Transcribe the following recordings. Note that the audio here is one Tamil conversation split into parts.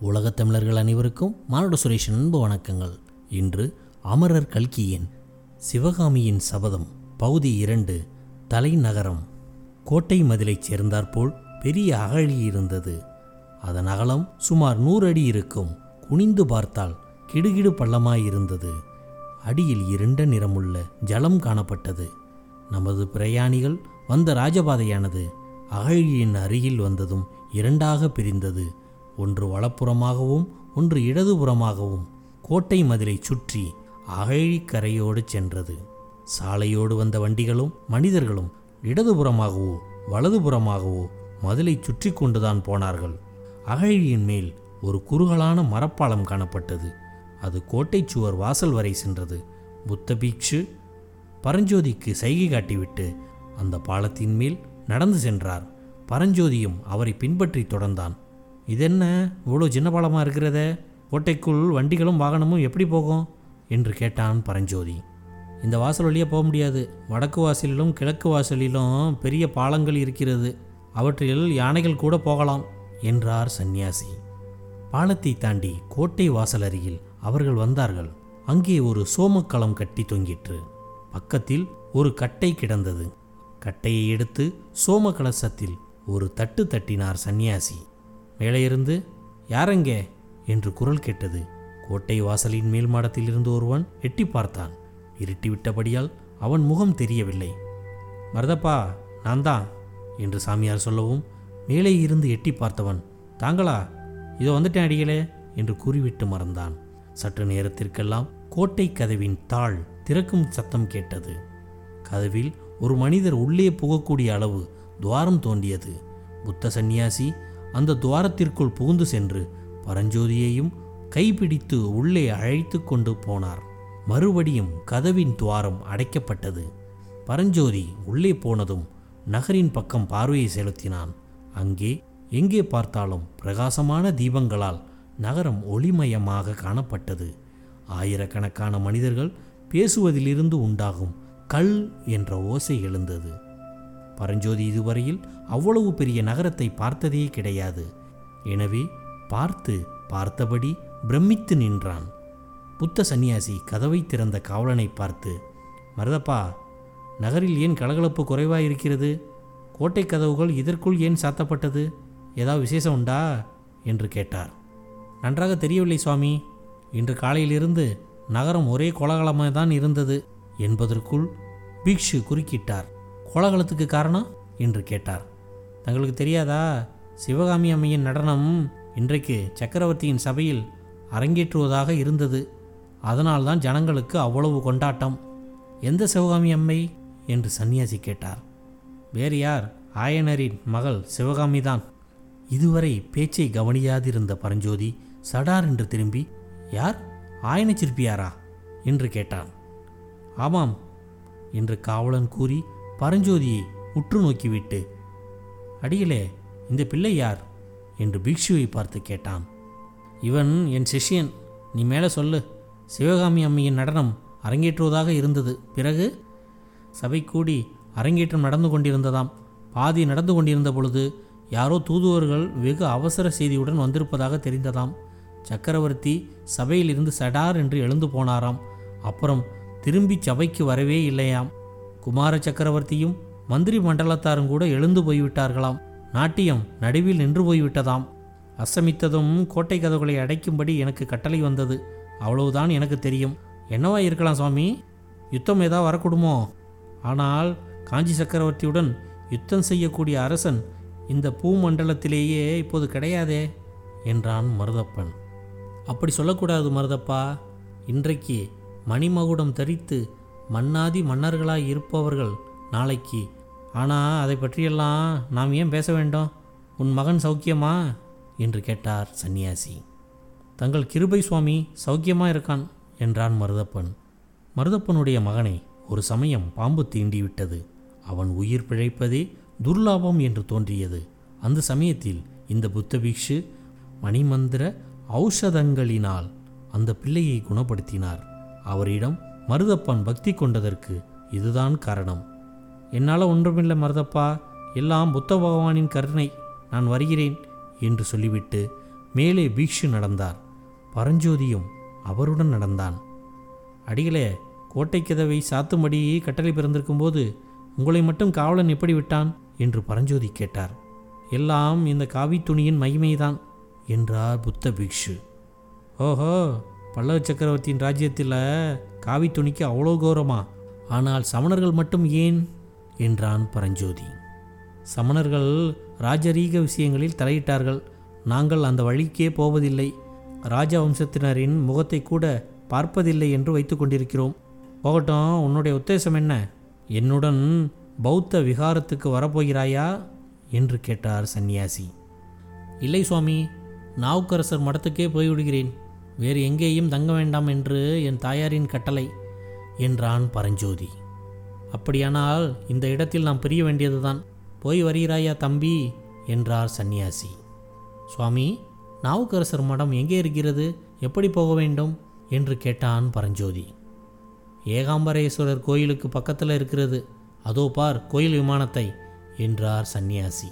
உலகத் தமிழர்கள் அனைவருக்கும் மானுட சுரேஷன் அன்பு வணக்கங்கள். இன்று அமரர் கல்கியின் சிவகாமியின் சபதம் பகுதி இரண்டு தலைநகரம். கோட்டை மதிலைச் சேர்ந்தாற்போல் பெரிய அகழி இருந்தது. அதன் அகலம் சுமார் நூறு அடி இருக்கும். குனிந்து பார்த்தால் கிடுகிடு பள்ளமாயிருந்தது அடியில் இருண்ட நிறமுள்ள ஜலம் காணப்பட்டது. நமது பிரயாணிகள் வந்த ராஜபாதையானது அகழியின் அருகில் வந்ததும் இரண்டாக பிரிந்தது. ஒன்று வலப்புறமாகவும் ஒன்று இடதுபுறமாகவும் கோட்டை மதிலை சுற்றி அகழிக்கரையோடு சென்றது. சாலையோடு வந்த வண்டிகளும் மனிதர்களும் இடதுபுறமாகவோ வலதுபுறமாகவோ மதிலை சுற்றி கொண்டுதான் போனார்கள். அகழியின் மேல் ஒரு குறுகலான மரப்பாலம் காணப்பட்டது. அது கோட்டைச் சுவர் வாசல் வரை சென்றது. புத்த பீக்ஷு பரஞ்சோதிக்கு சைகை காட்டிவிட்டு அந்த பாலத்தின் மேல் நடந்து சென்றார். பரஞ்சோதியும் அவரை பின்பற்றி தொடர்ந்தான். இதென்ன? இவ்வளோ சின்ன பாலமாக இருக்கிறதே? கோட்டைக்குள் வண்டிகளும் வாகனமும் எப்படி போகும்? என்று கேட்டான் பரஞ்சோதி. இந்த வாசல் வழியாக போக முடியாது. வடக்கு வாசலிலும் கிழக்கு வாசலிலும் பெரிய பாலங்கள் இருக்கிறது. அவற்றில் யானைகள் கூட போகலாம் என்றார் சந்நியாசி. பாலத்தை தாண்டி கோட்டை வாசல் அருகில் அவர்கள் வந்தார்கள். அங்கே ஒரு சோமக்களம் கட்டி தொங்கிற்று. பக்கத்தில் ஒரு கட்டை கிடந்தது. கட்டையை எடுத்து சோம கலசத்தில் ஒரு தட்டு தட்டினார் சந்நியாசி. மேலே இருந்து யாரெங்கே? என்று குரல் கேட்டது. கோட்டை வாசலின் மேல் மாடத்தில் இருந்து ஒருவன் எட்டி பார்த்தான். இருட்டிவிட்டபடியால் அவன் முகம் தெரியவில்லை. மருதப்பா நான் தான் என்று சாமியார் சொல்லவும் மேலே இருந்து எட்டி பார்த்தவன் தாங்களா? இதோ வந்துட்டேன் அடிகளே என்று கூறிவிட்டு மறந்தான். சற்று நேரத்திற்கெல்லாம் கோட்டை கதவின் தாள் திறக்கும் சத்தம் கேட்டது. கதவில் ஒரு மனிதர் உள்ளே புகக்கூடிய அளவு துவாரம் தோண்டியது புத்த சந்நியாசி அந்த துவாரத்திற்குள் புகுந்து சென்று பரஞ்சோதியையும் கைப்பிடித்து உள்ளே அழைத்து கொண்டு போனார். மறுபடியும் கதவின் துவாரம் அடைக்கப்பட்டது. பரஞ்சோதி உள்ளே போனதும் நகரின் பக்கம் பார்வையை செலுத்தினான். அங்கே எங்கே பார்த்தாலும் பிரகாசமான தீபங்களால் நகரம் ஒளிமயமாக காணப்பட்டது. ஆயிரக்கணக்கான மனிதர்கள் பேசுவதிலிருந்து உண்டாகும் கல் என்ற ஓசை எழுந்தது. பரஞ்சோதி இதுவரையில் அவ்வளவு பெரிய நகரத்தை பார்த்ததே கிடையாது. எனவே பார்த்து பார்த்தபடி பிரமித்து நின்றான். புத்த சந்நியாசி கதவை திறந்த காவலனை பார்த்து மருதப்பா நகரில் ஏன் கலகலப்பு குறைவாக இருக்கிறது கோட்டை கதவுகள் இதற்குள் ஏன் சாத்தப்பட்டது? ஏதாவது விசேஷம் உண்டா? என்று கேட்டார். நன்றாக தெரியவில்லை சுவாமி. இன்று காலையிலிருந்து நகரம் ஒரே கோலாகலமாக தான் இருந்தது என்பதற்குள் பீக்ஷு குறுக்கிட்டார். கோலாகலத்துக்கு காரணம்? என்று கேட்டார். தங்களுக்கு தெரியாதா? சிவகாமி அம்மையின் நடனம் இன்றைக்கு சக்கரவர்த்தியின் சபையில் அரங்கேற்றுவதாக இருந்தது. அதனால்தான் ஜனங்களுக்கு அவ்வளவு கொண்டாட்டம். எந்த சிவகாமி அம்மை? என்று சன்னியாசி கேட்டார். வேறு யார்? ஆயனரின் மகள் சிவகாமிதான். இதுவரை பேச்சை கவனியாதிருந்த பரஞ்சோதி சடார் என்று திரும்பி யார்? ஆயன சிற்பியாரா என்று கேட்டான். ஆமாம் என்று காவலன் கூறி பரஞ்சோதியை உற்று நோக்கிவிட்டு அடிகளே இந்த பிள்ளை யார்? என்று பிக்ஷுவை பார்த்து கேட்டான். இவன் என் சிஷ்யன். நீ மேலே சொல்லு. சிவகாமி அம்மையின் நடனம் அரங்கேற்றுவதாக இருந்தது. பிறகு? சபை கூடி அரங்கேற்றம் நடந்து கொண்டிருந்ததாம். பாதி நடந்து கொண்டிருந்த பொழுது யாரோ தூதுவர்கள் வெகு அவசர செய்தியுடன் வந்திருப்பதாக தெரிந்ததாம். சக்கரவர்த்தி சபையிலிருந்து சடார் என்று எழுந்து போனாராம். அப்புறம் திரும்பி சபைக்கு வரவே இல்லையாம். குமார சக்கரவர்த்தியும் மந்திரி மண்டலத்தாரும் கூட எழுந்து போய்விட்டார்களாம். நாட்டியம் நடுவில் நின்று போய்விட்டதாம். அசமித்ததும் கோட்டை கதவுகளை அடைக்கும்படி எனக்கு கட்டளை வந்தது. அவ்வளவுதான் எனக்கு தெரியும். என்னவா இருக்கலாம் சுவாமி? யுத்தம் ஏதா வரக்கூடுமோ? ஆனால் காஞ்சி சக்கரவர்த்தியுடன் யுத்தம் செய்யக்கூடிய அரசன் இந்த பூமண்டலத்திலேயே இப்போது கிடையாதே? என்றான் மருதப்பன். அப்படி சொல்லக்கூடாது மருதப்பா. இன்றைக்கு மணிமகுடம் தரித்து மன்னாதி மன்னர்களாய் இருப்பவர்கள் நாளைக்கு. ஆனால் அதை பற்றியெல்லாம் நாம் ஏன் பேச வேண்டும்? உன் மகன் சௌக்கியமா? என்று கேட்டார் சந்நியாசி. தங்கள் கிருபை சுவாமி சௌக்கியமாக இருக்கான் என்றான் மருதப்பன். மருதப்பனுடைய மகனை ஒரு சமயம் பாம்பு தீண்டிவிட்டது. அவன் உயிர் பிழைப்பதே துர்லாபம் என்று தோன்றியது. அந்த சமயத்தில் இந்த புத்த பிக்ஷு மணிமந்திர ஔஷதங்களினால் அந்த பிள்ளையை குணப்படுத்தினார். அவரிடம் மருதப்பான் பக்தி கொண்டதற்கு இதுதான் காரணம். என்னால் ஒன்றுமில்லை மருதப்பா எல்லாம் புத்த பகவானின் கருணை நான் வருகிறேன் என்று சொல்லிவிட்டு மேலே பீக்ஷு நடந்தார் பரஞ்சோதியும் அவருடன் நடந்தான். அடிகளே கோட்டை கதவை சாத்தும்படி கட்டளை பிறந்திருக்கும்போது உங்களை மட்டும் காவலன் எப்படி விட்டான் என்று பரஞ்சோதி கேட்டார். எல்லாம் இந்த காவி துணியின் மகிமைதான் என்றார் புத்த பிக்ஷு. ஓஹோ பல்லவ சக்கரவர்த்தியின் ராஜ்யத்தில் காவி துணிக்கு அவ்வளோ கௌரவமா? ஆனால் சமணர்கள் மட்டும் ஏன்? என்றான் பரஞ்சோதி. சமணர்கள் ராஜரீக விஷயங்களில் தலையிட்டார்கள். நாங்கள் அந்த வழிக்கே போவதில்லை. ராஜ வம்சத்தினரின் முகத்தை கூட பார்ப்பதில்லை என்று வைத்து கொண்டிருக்கிறோம். போகட்டும் உன்னுடைய உத்தேசம் என்ன? என்னுடன் பௌத்த விகாரத்துக்கு வரப்போகிறாயா? என்று கேட்டார் சந்நியாசி. இல்லை சுவாமி நாவுக்கரசர் மடத்துக்கே போய்விடுகிறேன். வேறு எங்கேயும் தங்க வேண்டாம் என்று என் தாயாரின் கட்டளை என்றான் பரஞ்சோதி. அப்படியானால் இந்த இடத்தில் நாம் பிரிய வேண்டியதுதான். போய் வருகிறாயா தம்பி? என்றார் சந்நியாசி. சுவாமி நாவுக்கரசர் மடம் எங்கே இருக்கிறது? எப்படி போக வேண்டும்? என்று கேட்டான் பரஞ்சோதி. ஏகாம்பரேஸ்வரர் கோயிலுக்கு பக்கத்தில் இருக்கிறது. அதோ பார் கோயில் விமானத்தை என்றார் சந்நியாசி.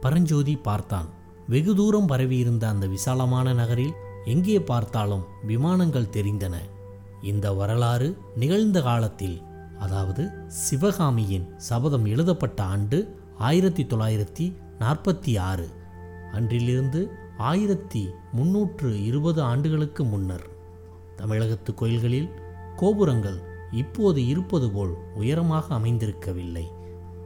பரஞ்சோதி பார்த்தான். வெகு தூரம் பரவியிருந்த அந்த விசாலமான நகரில் எங்கே பார்த்தாலும் விமானங்கள் தெரிந்தன. இந்த வரலாறு நிகழ்ந்த காலத்தில் அதாவது சிவகாமியின் சபதம் எழுதப்பட்ட ஆண்டு ஆயிரத்தி தொள்ளாயிரத்தி நாற்பத்தி ஆறு அன்றிலிருந்து ஆயிரத்தி முன்னூற்று இருபது ஆண்டுகளுக்கு முன்னர். தமிழகத்து கோயில்களில் கோபுரங்கள் இப்போது இருப்பது போல் உயரமாக அமைந்திருக்கவில்லை.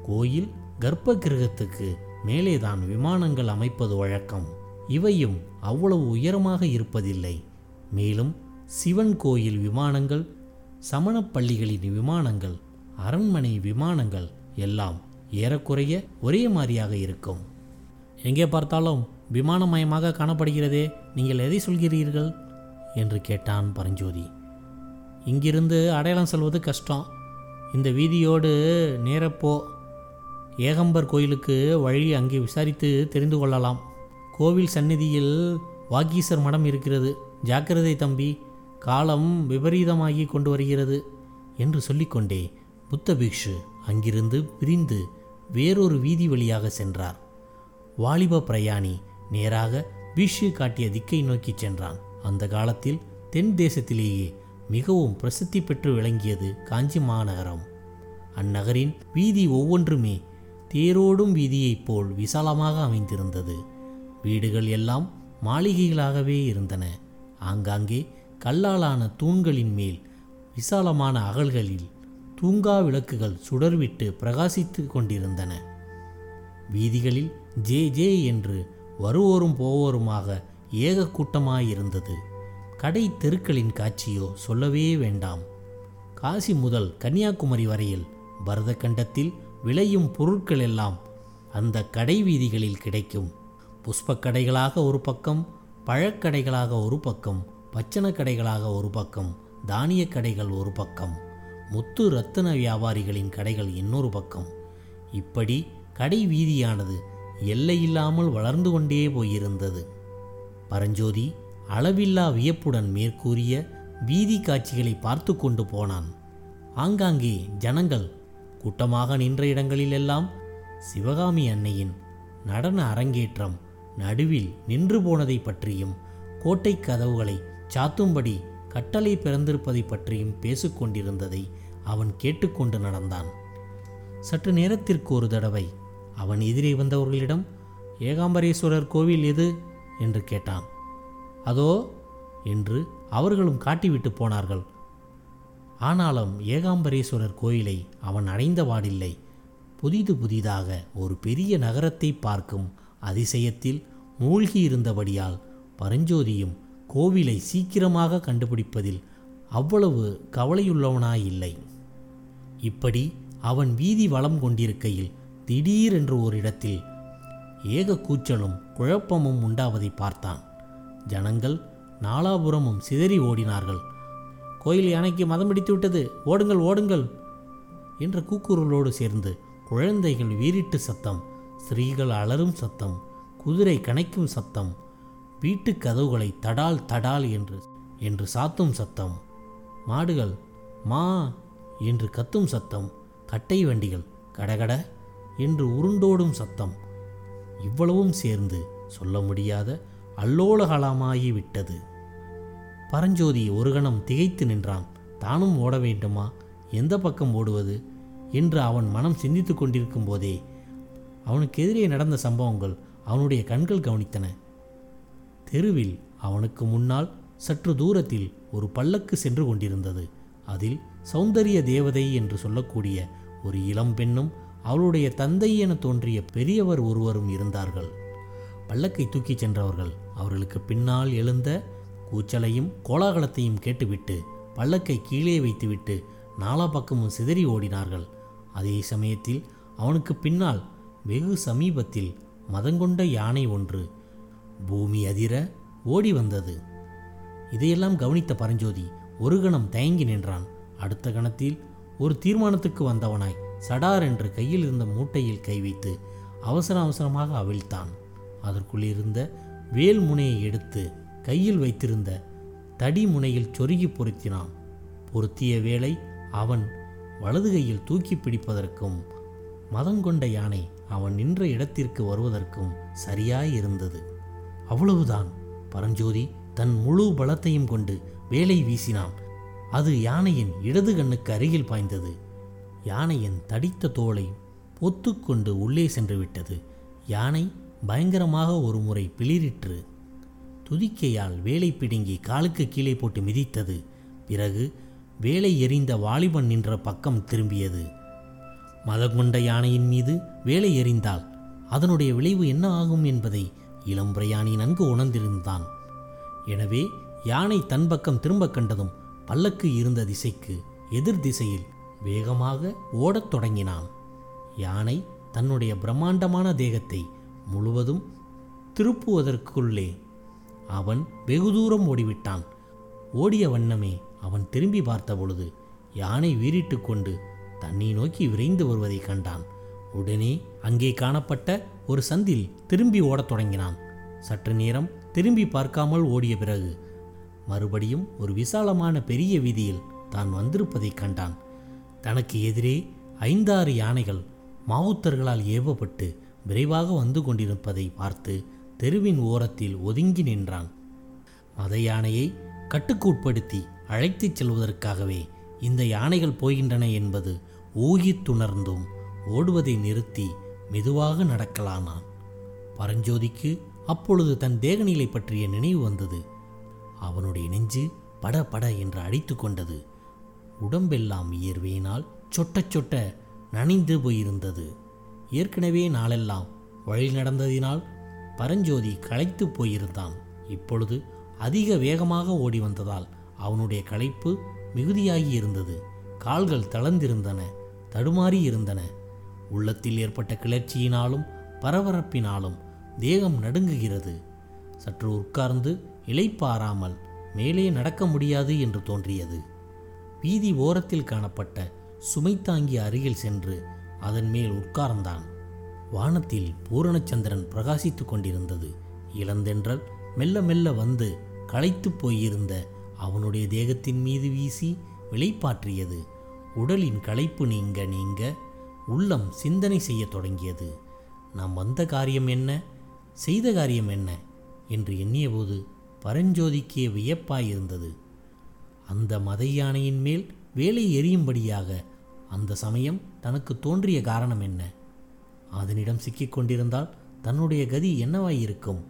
கோயில் கர்ப்ப கிரகத்துக்கு மேலேதான் விமானங்கள் அமைப்பது வழக்கம். இவையும் அவ்வளவு உயரமாக இருப்பதில்லை. மேலும் சிவன் கோயில் விமானங்கள் சமணப் பள்ளிகளின் விமானங்கள் அரண்மனை விமானங்கள் எல்லாம் ஏறக்குறைய ஒரே மாதிரியாக இருக்கும். எங்கே பார்த்தாலும் விமானமயமாக காணப்படுகிறதே நீங்கள் எதை சொல்கிறீர்கள்? என்று கேட்டான் பரஞ்சோதி. இங்கிருந்து அடையாளம் செல்வது கஷ்டம். இந்த வீதியோடு நேரப்போ. ஏகம்பர் கோயிலுக்கு வழி அங்கே விசாரித்து தெரிந்து கொள்ளலாம். கோவில் சந்நிதியில் வாகீசர் மடம் இருக்கிறது. ஜாக்கிரதை தம்பி காலம் விபரீதமாகி கொண்டு வருகிறது என்று சொல்லிக்கொண்டே புத்த பிக்ஷு அங்கிருந்து பிரிந்து வேறொரு வீதி வழியாக சென்றார். வாலிப பிரயாணி நேராக பீஷ்யு காட்டிய திக்கை நோக்கி சென்றான். அந்த காலத்தில் தென் தேசத்திலேயே மிகவும் பிரசித்தி பெற்று விளங்கியது காஞ்சி மாநகரம். அந்நகரின் வீதி ஒவ்வொன்றுமே தேரோடும் வீதியைப் போல் விசாலமாக அமைந்திருந்தது. வீடுகள் எல்லாம் மாளிகைகளாகவே இருந்தன. ஆங்காங்கே கல்லாலான தூண்களின் மேல் விசாலமான அகல்களில் தூங்கா விளக்குகள் சுடர்விட்டு பிரகாசித்து கொண்டிருந்தன. வீதிகளில் ஜே ஜே என்று வருவோரும் போவோருமாக ஏக கூட்டமாயிருந்தது. கடை தெருக்களின் காட்சியோ சொல்லவே வேண்டாம். காசி முதல் கன்னியாகுமரி வரையில் பரதகண்டத்தில் விளையும் பொருட்கள் எல்லாம் அந்த கடை வீதிகளில் கிடைக்கும். புஷ்பக் கடைகளாக ஒரு பக்கம் பழக்கடைகளாக ஒரு பக்கம் பச்சனக்கடைகளாக ஒரு பக்கம் தானிய கடைகள் ஒரு பக்கம் முத்து ரத்தின வியாபாரிகளின் கடைகள் இன்னொரு பக்கம். இப்படி கடை வீதியானது எல்லையில்லாமல் வளர்ந்து கொண்டே போயிருந்தது. பரஞ்சோதி அளவில்லா வியப்புடன் மேற்கூறிய வீதி காட்சிகளை பார்த்து கொண்டு போனான். ஆங்காங்கே ஜனங்கள் கூட்டமாக நின்ற இடங்களிலெல்லாம் சிவகாமி அன்னையின் நடன அரங்கேற்றம் நடுவில் நின்று போனதை பற்றியும் கோட்டை கதவுகளை சாத்தும்படி கட்டளை பிறந்திருப்பதை பற்றியும் பேசிக்கொண்டிருந்ததை அவன் கேட்டுக்கொண்டு நடந்தான். சற்று நேரத்திற்கு ஒரு தடவை அவன் எதிரே வந்தவர்களிடம் ஏகாம்பரேஸ்வரர் கோவில் எது என்று கேட்டான். அதோ என்று அவர்களும் காட்டிவிட்டு போனார்கள். ஆனாலும் ஏகாம்பரேஸ்வரர் கோயிலை அவன் அடைந்தபாடில்லை புதிது புதிதாக ஒரு பெரிய நகரத்தை பார்க்கும் அதிசயத்தில் மூழ்கி இருந்தபடியால் பரஞ்சோதியும் கோவிலை சீக்கிரமாக கண்டுபிடிப்பதில் அவ்வளவு கவலையுள்ளவனாயில்லை. இப்படி அவன் வீதி வளம் கொண்டிருக்கையில் திடீரென்று ஓரிடத்தில் ஏக கூச்சலும் குழப்பமும் உண்டாவதை பார்த்தான். ஜனங்கள் நாலாபுரமும் சிதறி ஓடினார்கள். கோயில் யானைக்கு மதம் பிடித்து விட்டது ஓடுங்கள் ஓடுங்கள்! என்ற கூக்குரலோடு சேர்ந்து குழந்தைகள் வீரிட்டு சத்தம் ஸ்திரீகள் அலறும் சத்தம் குதிரை கனைக்கும் சத்தம் வீட்டு கதவுகளை தடால் தடால் என்று என்று சாத்தும் சத்தம். மாடுகள் மா என்று கத்தும் சத்தம் கட்டை வண்டிகள் கடகட என்று உருண்டோடும் சத்தம். இவ்வளவும் சேர்ந்து சொல்ல முடியாத அல்லோலகலமாகி விட்டது. பரஞ்சோதி ஒரு கணம் திகைத்து நின்றான். தானும் ஓட வேண்டுமா? எந்த பக்கம் ஓடுவது? என்று அவன் மனம் சிந்தித்து கொண்டிருக்கும் போதே அவனுக்கு எதிரே நடந்த சம்பவங்கள் அவனுடைய கண்கள் கவனித்தன. தெருவில் அவனுக்கு முன்னால் சற்று தூரத்தில் ஒரு பல்லக்கு சென்று கொண்டிருந்தது. அதில் சௌந்தரிய தேவதை என்று சொல்லக்கூடிய ஒரு இளம் பெண்ணும் அவளுடைய தந்தை என தோன்றிய பெரியவர் ஒருவரும் இருந்தார்கள். பல்லக்கை தூக்கிச் சென்றவர்கள் அவர்களுக்கு பின்னால் எழுந்த கூச்சலையும் கோலாகலத்தையும் கேட்டுவிட்டு பல்லக்கை கீழே வைத்துவிட்டு நாலா பக்கமும் சிதறி ஓடினார்கள். அதே சமயத்தில் அவனுக்கு பின்னால் வெகு சமீபத்தில் மதங்கொண்ட யானை ஒன்று பூமி அதிர ஓடி வந்தது. இதையெல்லாம் கவனித்த பரஞ்சோதி ஒரு கணம் தயங்கி நின்றான். அடுத்த கணத்தில் ஒரு தீர்மானத்துக்கு வந்தவனாய் சடார் என்று கையில் இருந்த மூட்டையில் கை வைத்து அவசர அவசரமாக அவிழ்த்தான். அதற்குள் இருந்த வேல் முனையை எடுத்து கையில் வைத்திருந்த தடி முனையில் சொருகி பொருத்தினான். பொருத்திய வேளை அவன் வலது கையில் தூக்கி பிடிப்பதற்கும் மதங்கொண்ட யானை அவன் நின்ற இடத்திற்கு வருவதற்கும் சரியாய் இருந்தது அவ்வளவுதான். பரஞ்சோதி தன் முழு பலத்தையும் கொண்டு வேலை வீசினான். அது யானையின் இடது கண்ணுக்கு அருகில் பாய்ந்தது. யானையின் தடித்த தோலை பொத்துக்கொண்டு உள்ளே சென்று விட்டது. யானை பயங்கரமாக ஒரு முறை பிளிரிற்று துதிக்கையால் வேலை பிடுங்கி காலுக்கு கீழே போட்டு மிதித்தது. பிறகு வேலை எறிந்த வாலிபன் நின்ற பக்கம் திரும்பியது. மதங்கொண்ட யானையின் மீது வேலை எறிந்தால் அதனுடைய விளைவு என்ன ஆகும் என்பதை இளம் பிரயாணி நன்கு உணர்ந்திருந்தான். எனவே யானை தன் பக்கம் திரும்ப கண்டதும் பல்லக்கு இருந்த திசைக்கு எதிர் திசையில் வேகமாக ஓடத் தொடங்கினான். யானை தன்னுடைய பிரம்மாண்டமான தேகத்தை முழுவதும் திருப்புவதற்குள்ளே அவன் வெகு தூரம் ஓடிவிட்டான். ஓடிய வண்ணமே அவன் திரும்பி பார்த்த பொழுது யானை வீறிட்டு கொண்டு தன்னை நோக்கி விரைந்து வருவதை கண்டான். உடனே அங்கே காணப்பட்ட ஒரு சந்தில் திரும்பி ஓடத் தொடங்கினான். சற்று நேரம் திரும்பி பார்க்காமல் ஓடிய பிறகு மறுபடியும் ஒரு விசாலமான பெரிய வீதியில் தான் வந்திருப்பதைக் கண்டான். தனக்கு எதிரே ஐந்தாறு யானைகள் மாவுத்தர்களால் ஏவப்பட்டு விரைவாக வந்து கொண்டிருப்பதை பார்த்து தெருவின் ஓரத்தில் ஒதுங்கி நின்றான். மத யானையை கட்டுக்குட்படுத்தி அழைத்துச் செல்வதற்காகவே இந்த யானைகள் போகின்றன என்பது ஊகித்துணர்ந்தும் ஓடுவதை நிறுத்தி மெதுவாக நடக்கலானான். பரஞ்சோதிக்கு அப்பொழுது தன் தேகநிலை பற்றிய நினைவு வந்தது. அவனுடைய நெஞ்சு பட பட என்று அடித்து கொண்டது. உடம்பெல்லாம் இயர்வையினால் சொட்ட சொட்ட நனைந்து போயிருந்தது. ஏற்கனவே நாளெல்லாம் வழி நடந்ததினால் பரஞ்சோதி களைத்து போயிருந்தான். இப்பொழுது அதிக வேகமாக ஓடி வந்ததால் அவனுடைய களைப்பு மிகுதியாகி இருந்தது. கால்கள் தளர்ந்திருந்தன தடுமாறி இருந்தன. உள்ளத்தில் ஏற்பட்ட கிளர்ச்சியினாலும் பரபரப்பினாலும் தேகம் நடுங்குகிறது. சற்று உட்கார்ந்து இளைப்பாறாமல் மேலே நடக்க முடியாது என்று தோன்றியது. வீதி ஓரத்தில் காணப்பட்ட சுமை தாங்கி அருகில் சென்று அதன் மேல் உட்கார்ந்தான். வானத்தில் பூரணச்சந்திரன் பிரகாசித்துக் கொண்டிருந்தது. இளந்தென்றல் மெல்ல மெல்ல வந்து களைத்துப் போயிருந்த அவனுடைய தேகத்தின் மீது வீசி விளைப்பாற்றியது. உடலின் களைப்பு நீங்க நீங்க. உள்ளம் சிந்தனை செய்யத் தொடங்கியது. நாம் வந்த காரியம் என்ன? செய்த காரியம் என்ன? என்று எண்ணியபோது பரஞ்சோதிக்கே வியப்பாயிருந்தது. அந்த மத யானையின் மேல் வேலை எரியும்படியாக அந்த சமயம் தனக்கு தோன்றிய காரணம் என்ன? அதனிடம் சிக்கிக் கொண்டிருந்தால் தன்னுடைய கதி என்னவாயிருக்கும்?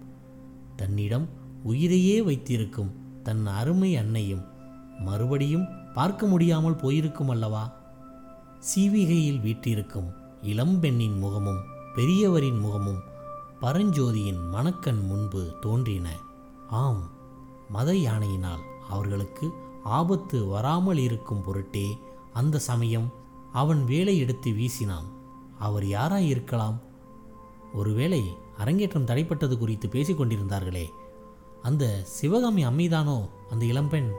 தன்னிடம் உயிரையே வைத்திருக்கும் தன் அருமை அன்னையும் மறுபடியும் பார்க்க முடியாமல் போயிருக்கும் அல்லவா? சீவிகையில் வீற்றிருக்கும் இளம்பெண்ணின் முகமும் பெரியவரின் முகமும் பரஞ்சோதியின் மணக்கண் முன்பு தோன்றின. ஆம் மத யானையினால் அவர்களுக்கு ஆபத்து வராமல் இருக்கும் பொருட்டே அந்த சமயம் அவன் வேலை எடுத்து வீசினான். அவர் யாராய் இருக்கலாம் ஒருவேளை அரங்கேற்றம் தடைப்பட்டது குறித்து பேசிக் கொண்டிருந்தார்களே அந்த சிவகாமி அம்மிதானோ? அந்த இளம்பெண்.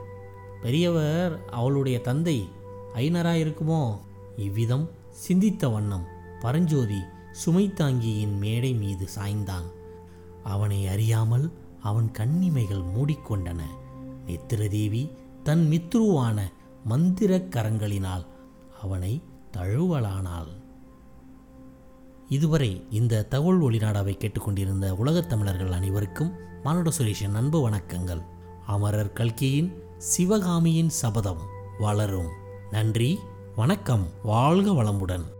பெரியவர் அவளுடைய தந்தை ஐனராய் இருக்குமோ இவ்விதம் சிந்தித்த வண்ணம் பரஞ்சோதி சுமைத்தாங்கியின் மேடை மீது சாய்ந்தான். அவனை அறியாமல் அவன் கண்ணிமைகள் மூடிக்கொண்டன. நித்திரதேவி தன் மித்ருவான மந்திரக் கரங்களினால் அவனை தழுவலானாள். இதுவரை இந்த தகவல் ஒளிநாடாவை கேட்டுக்கொண்டிருந்த உலகத் தமிழர்கள் அனைவருக்கும் மானுட சுரேஷின் அன்பு வணக்கங்கள். அமரர் கல்கியின் சிவகாமியின் சபதம் வளரும். நன்றி வணக்கம் வாழ்க வளமுடன்.